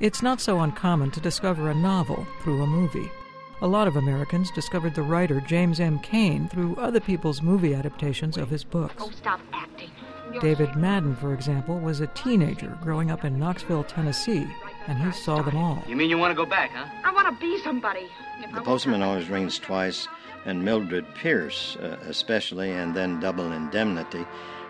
It's not so uncommon to discover a novel through a movie. A lot of Americans discovered the writer James M. Cain through other people's movie adaptations of his books. Oh, stop acting. David Madden, for example, was a teenager growing up in Knoxville, Tennessee, and he saw them all. You mean you want to go back, huh? I want to be somebody. The Postman Always Rings Twice, and Mildred Pierce, uh, especially, and then Double Indemnity.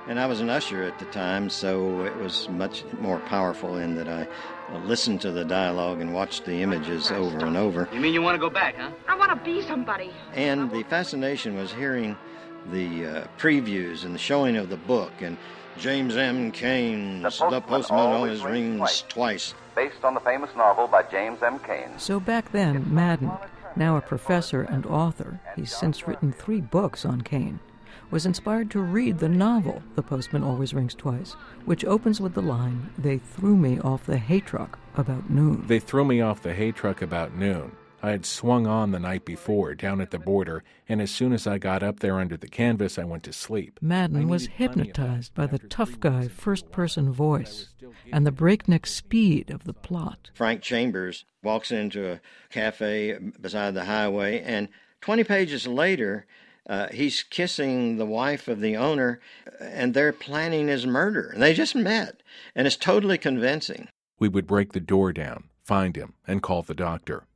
And I was an usher at the time, so it was much more powerful in that I uh, listened to the dialogue and watched the images over and over. You mean you want to go back, huh? I want to be somebody. And the fascination was hearing the uh, previews and the showing of the book and James M. Cain's The Postman, Always Rings Twice. Based on the famous novel by James M. Cain. So back then, Madden, now a professor and author, he's since written three books on Cain, was inspired to read the novel The Postman Always Rings Twice, which opens with the line, They threw me off the hay truck about noon. They threw me off the hay truck about noon. I had swung on the night before down at the border, and as soon as I got up there under the canvas, I went to sleep. Madden was hypnotized by the tough guy first person voice and the breakneck speed of the plot. Frank Chambers walks into a cafe beside the highway, and 20 pages later, uh, he's kissing the wife of the owner, and they're planning his murder. And They just met, and it's totally convincing. We would break the door down, find him, and call the doctor.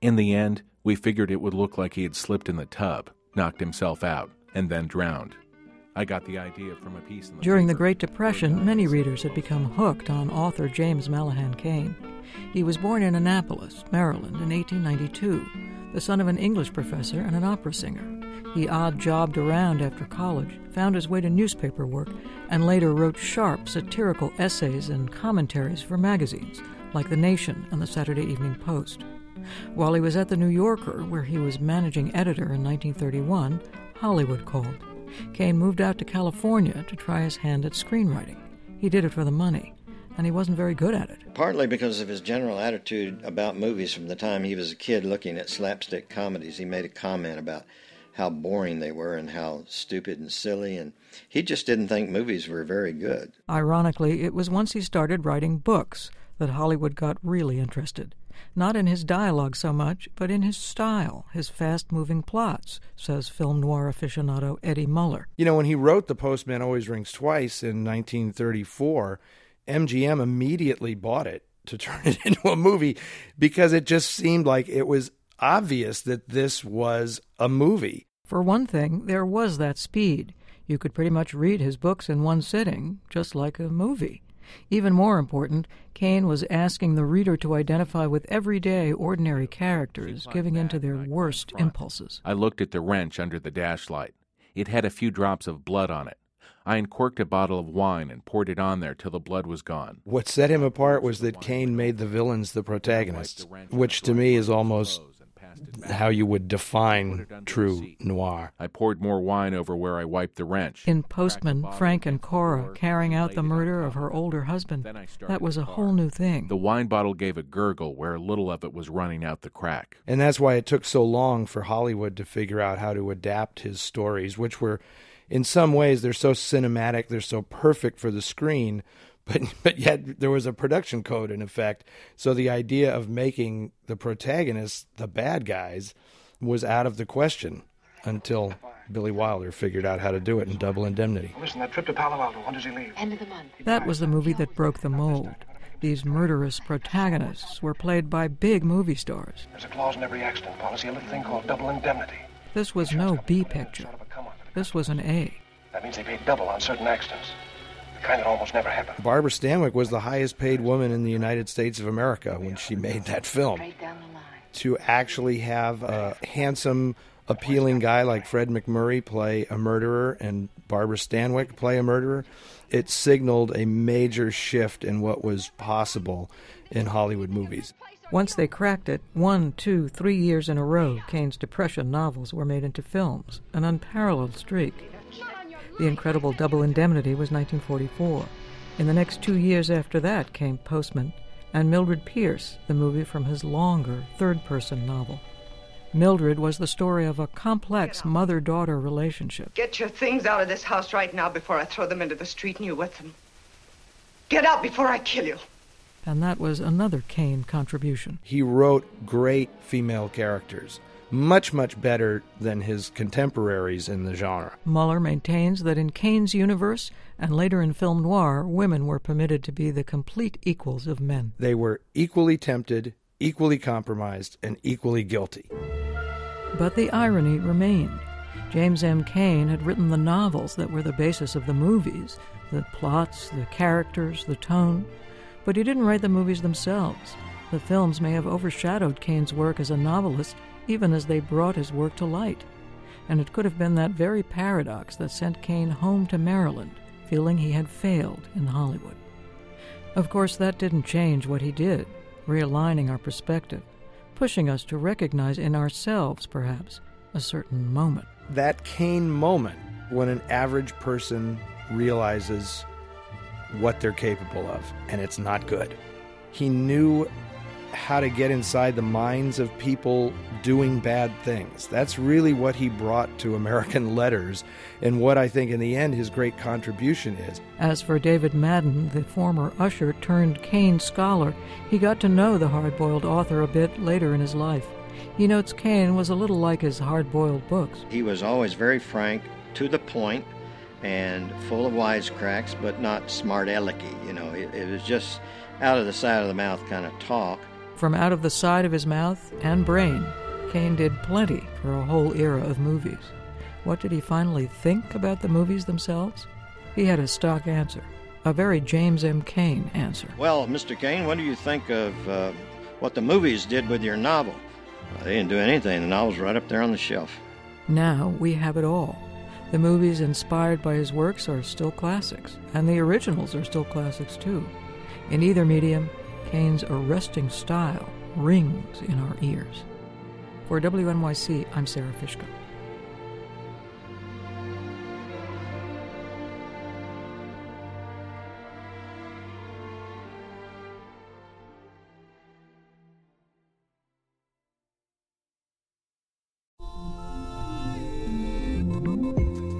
In the end, we figured it would look like he had slipped in the tub, knocked himself out, and then drowned. I got the idea from a piece in the During the. Great Depression, many readers had become hooked on author James Mallahan Cain. He was born in Annapolis, Maryland, in 1892, the son of an English professor and an opera singer. He odd jobbed around after college, found his way to newspaper work, and later wrote sharp, satirical essays and commentaries for magazines like The Nation and the Saturday Evening Post. While he was at The New Yorker, where he was managing editor in 1931, Hollywood called. Cain moved out to California to try his hand at screenwriting. He did it for the money, and he wasn't very good at it. Partly because of his general attitude about movies from the time he was a kid looking at slapstick comedies. He made a comment about how boring they were and how stupid and silly, and he just didn't think movies were very good. Ironically, it was once he started writing books that Hollywood got really interested. Not in his dialogue so much, but in his style, his fast moving plots, says film noir aficionado Eddie Muller. You know, when he wrote The Postman Always Rings Twice in 1934, MGM immediately bought it to turn it into a movie because it just seemed like it was obvious that this was a movie. For one thing, there was that speed. You could pretty much read his books in one sitting, just like a movie. Even more important, Cain was asking the reader to identify with everyday, ordinary characters, giving in to their worst impulses. I looked at the wrench under the dash light. It had a few drops of blood on it. I uncorked a bottle of wine and poured it on there till the blood was gone. What set him apart was that Cain made the villains the protagonists, which to me is almost how you would define true noir. I poured more wine over where I wiped the wrench. In Postman, Frank and Cora carrying out the murder of her older husband. That was a whole new thing. The wine bottle gave a gurgle where a little of it was running out the crack. And that's why it took so long for Hollywood to figure out how to adapt his stories, which were, in some ways, they're so cinematic, they're so perfect for the screen, but but yet there was a production code in effect. So the idea of making the protagonists the bad guys was out of the question until Billy Wilder figured out how to do it in Double Indemnity. Listen, that trip to Palo Alto, when does he leave? End of the month. That was the movie that broke the mold. These murderous protagonists were played by big movie stars. There's a clause in every accident policy, a little thing called double indemnity. This was no B picture. This was an A. That means they paid double on certain accidents. The kind that almost never happened. Barbara Stanwyck was the highest paid woman in the United States of America when she made that film. Straight down the line. To actually have a handsome, appealing guy like Fred MacMurray play a murderer and Barbara Stanwyck play a murderer, it signaled a major shift in what was possible in Hollywood movies. Once they cracked it, one, two, three years in a row, Cain's Depression novels were made into films, an unparalleled streak. The incredible Double Indemnity was 1944. In the next two years after that came Postman and Mildred Pierce, the movie from his longer third person novel. Mildred was the story of a complex mother daughter relationship. Get your things out of this house right now before I throw them into the street and you with them. Get out before I kill you. And that was another Cain contribution. He wrote great female characters, much, much better than his contemporaries in the genre. Muller maintains that in Cain's universe, and later in film noir, women were permitted to be the complete equals of men. They were equally tempted, equally compromised, and equally guilty. But the irony remained. James M. Cain had written the novels that were the basis of the movies the plots, the characters, the tone. But he didn't write the movies themselves. The films may have overshadowed Cain's work as a novelist even as they brought his work to light. And it could have been that very paradox that sent Cain home to Maryland, feeling he had failed in Hollywood. Of course, that didn't change what he did, realigning our perspective, pushing us to recognize in ourselves, perhaps, a certain moment that Cain moment when an average person realizes what they're capable of, and it's not good. He knew how to get inside the minds of people doing bad things. That's really what he brought to American letters, and what I think in the end his great contribution is. As for David Madden, the former usher turned Cain scholar, he got to know the hard boiled author a bit later in his life. He notes Cain was a little like his hard boiled books. He was always very frank, to the point, and full of wisecracks, but not smart alecky. You know, it, it was just out of the side of the mouth kind of talk. From out of the side of his mouth and brain, Cain did plenty for a whole era of movies. What did he finally think about the movies themselves? He had a stock answer, a very James M. Cain answer. Well, Mr. Cain, what do you think of uh, what the movies did with your novel? They didn't do anything. The novel's right up there on the shelf. Now we have it all. The movies inspired by his works are still classics, and the originals are still classics too. In either medium, Cain's arresting style rings in our ears. For WNYC, I'm Sara Fishko.